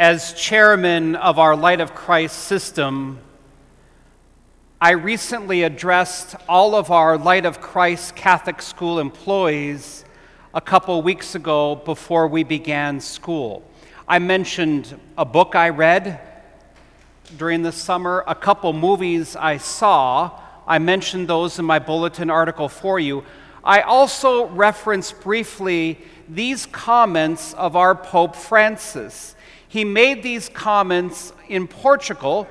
As chairman of our Light of Christ system, I recently addressed all of our Light of Christ Catholic school employees a couple weeks ago before we began school. I mentioned a book I read during the summer, a couple movies I saw. I mentioned those in my bulletin article for you. I also referenced briefly these comments of our Pope Francis. He made these comments in Portugal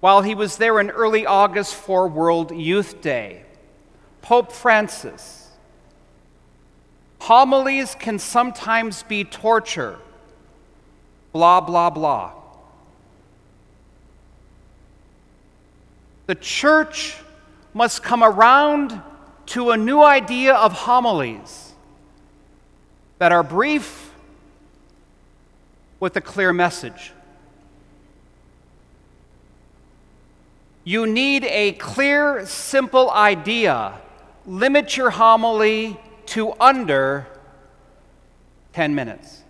while he was there in early August for World Youth Day. Pope Francis, homilies can sometimes be torture, blah, blah, blah. The church must come around to a new idea of homilies that are brief with a clear message. You need a clear, simple idea. Limit your homily to under 10 minutes.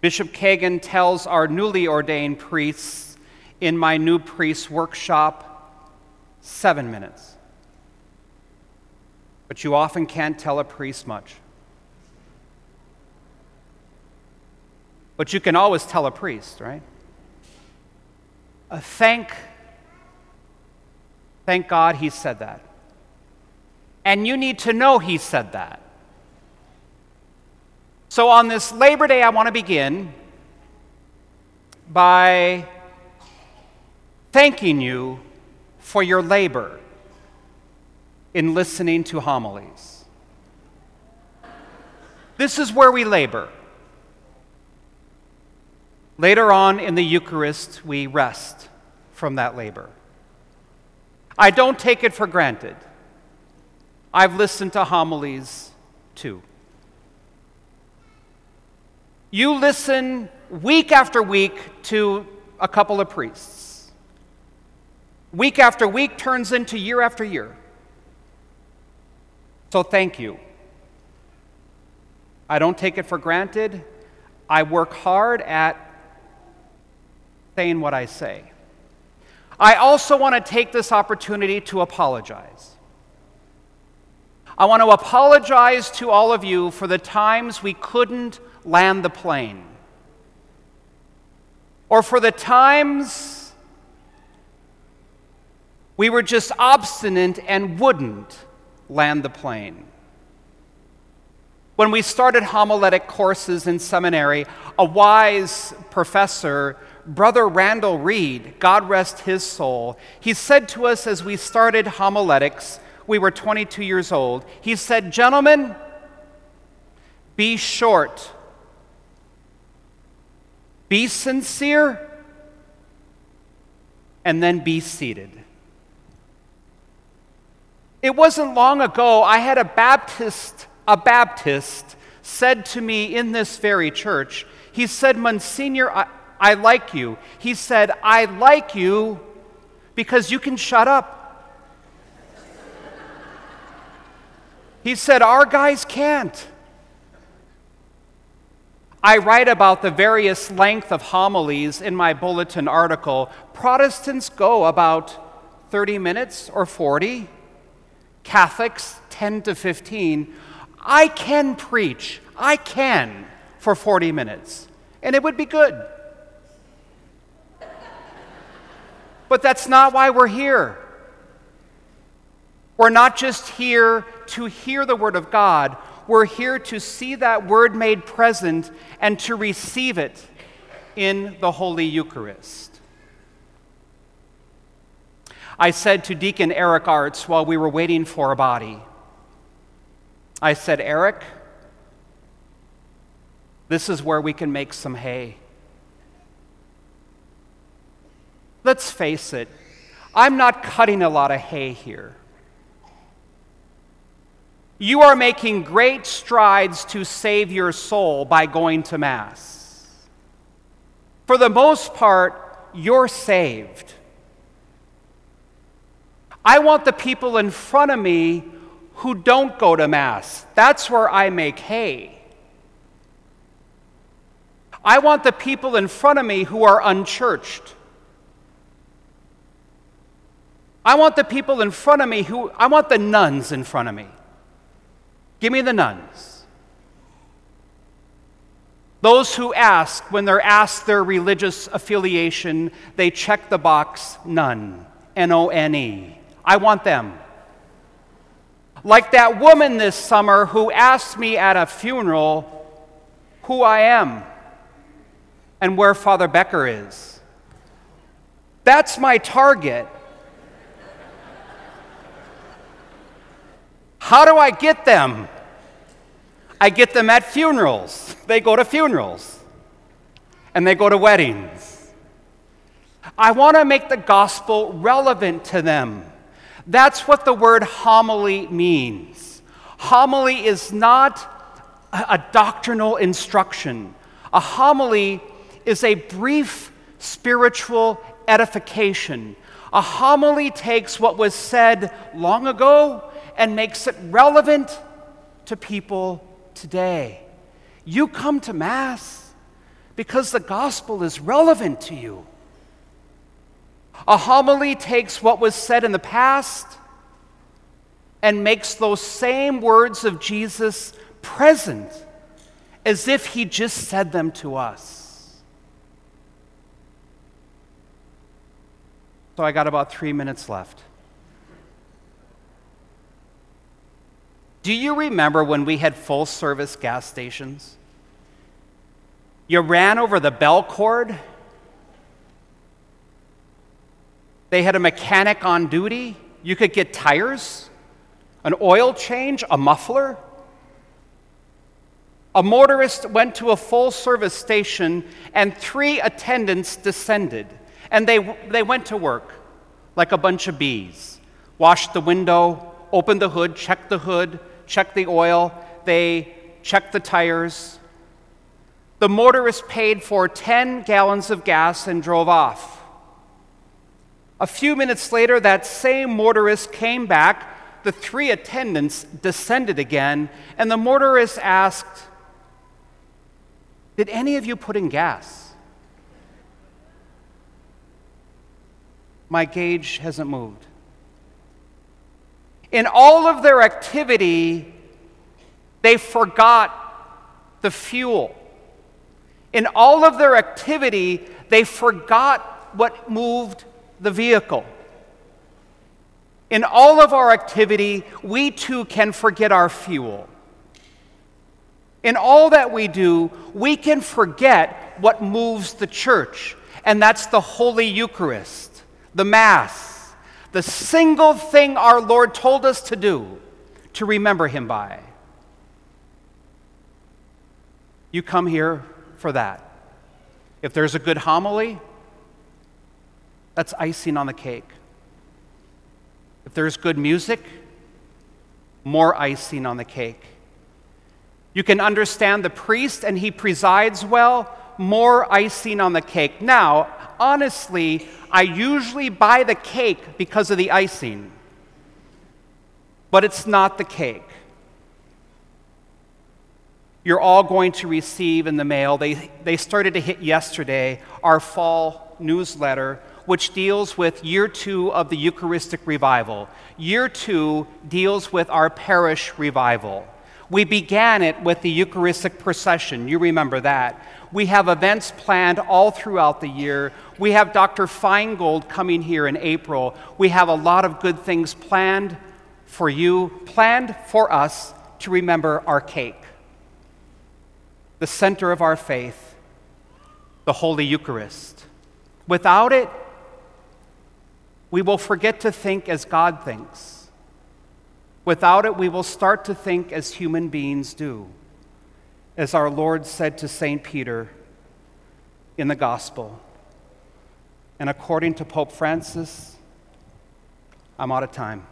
Bishop Kagan tells our newly ordained priests in my new priest workshop seven minutes. But you often can't tell a priest much. But you can always tell a priest, right? Uh, thank, thank God he said that. And you need to know he said that. So on this Labor Day, I want to begin by thanking you for your labor in listening to homilies. This is where we labor. Later on in the Eucharist, we rest from that labor. I don't take it for granted. I've listened to homilies too. You listen week after week to a couple of priests. Week after week turns into year after year. So thank you. I don't take it for granted. I work hard at saying what I say. I also want to take this opportunity to apologize. I want to apologize to all of you for the times we couldn't land the plane, or for the times we were just obstinate and wouldn't land the plane. When we started homiletic courses in seminary, a wise professor, Brother Randall Reed, God rest his soul, he said to us as we started homiletics, we were 22 years old, he said, Gentlemen, be short, be sincere, and then be seated. It wasn't long ago I had a Baptist, a Baptist said to me in this very church, he said, Monsignor, I, I like you. He said, I like you because you can shut up. He said, Our guys can't. I write about the various length of homilies in my bulletin article. Protestants go about 30 minutes or 40. Catholics, 10 to 15. I can preach, I can for 40 minutes, and it would be good. But that's not why we're here. We're not just here to hear the Word of God, we're here to see that Word made present and to receive it in the Holy Eucharist. I said to Deacon Eric Arts while we were waiting for a body, I said, Eric, this is where we can make some hay. Let's face it, I'm not cutting a lot of hay here. You are making great strides to save your soul by going to Mass. For the most part, you're saved. I want the people in front of me who don't go to Mass. That's where I make hay. I want the people in front of me who are unchurched. I want the people in front of me who, I want the nones in front of me. Give me the nones. Those who ask, when they're asked their religious affiliation, they check the box none, N O N E. I want them. Like that woman this summer who asked me at a funeral who I am and where Father Becker is. That's my target. How do I get them? I get them at funerals. They go to funerals and they go to weddings. I want to make the gospel relevant to them. That's what the word homily means. Homily is not a doctrinal instruction, a homily is a brief spiritual edification. A homily takes what was said long ago and makes it relevant to people today. You come to Mass because the gospel is relevant to you. A homily takes what was said in the past and makes those same words of Jesus present as if he just said them to us. So I got about three minutes left. Do you remember when we had full service gas stations? You ran over the bell cord. They had a mechanic on duty. You could get tires, an oil change, a muffler. A motorist went to a full service station, and three attendants descended. And they, they went to work like a bunch of bees. Washed the window, opened the hood, checked the hood, checked the oil, they checked the tires. The motorist paid for 10 gallons of gas and drove off. A few minutes later, that same motorist came back. The three attendants descended again, and the motorist asked, Did any of you put in gas? my gauge hasn't moved. In all of their activity, they forgot the fuel. In all of their activity, they forgot what moved the vehicle. In all of our activity, we too can forget our fuel. In all that we do, we can forget what moves the church, and that's the Holy Eucharist the Mass, the single thing our Lord told us to do to remember Him by. You come here for that. If there's a good homily, that's icing on the cake. If there's good music, more icing on the cake. You can understand the priest and he presides well, more icing on the cake. Now, honestly, I usually buy the cake because of the icing, but it's not the cake. You're all going to receive in the mail, they, they started to hit yesterday, our fall newsletter, which deals with year two of the Eucharistic revival. Year two deals with our parish revival. We began it with the Eucharistic procession. You remember that. We have events planned all throughout the year. We have Dr. Feingold coming here in April. We have a lot of good things planned for you, planned for us to remember our cake, the center of our faith, the Holy Eucharist. Without it, we will forget to think as God thinks. Without it, we will start to think as human beings do as our Lord said to St. Peter in the Gospel. And according to Pope Francis, I'm out of time.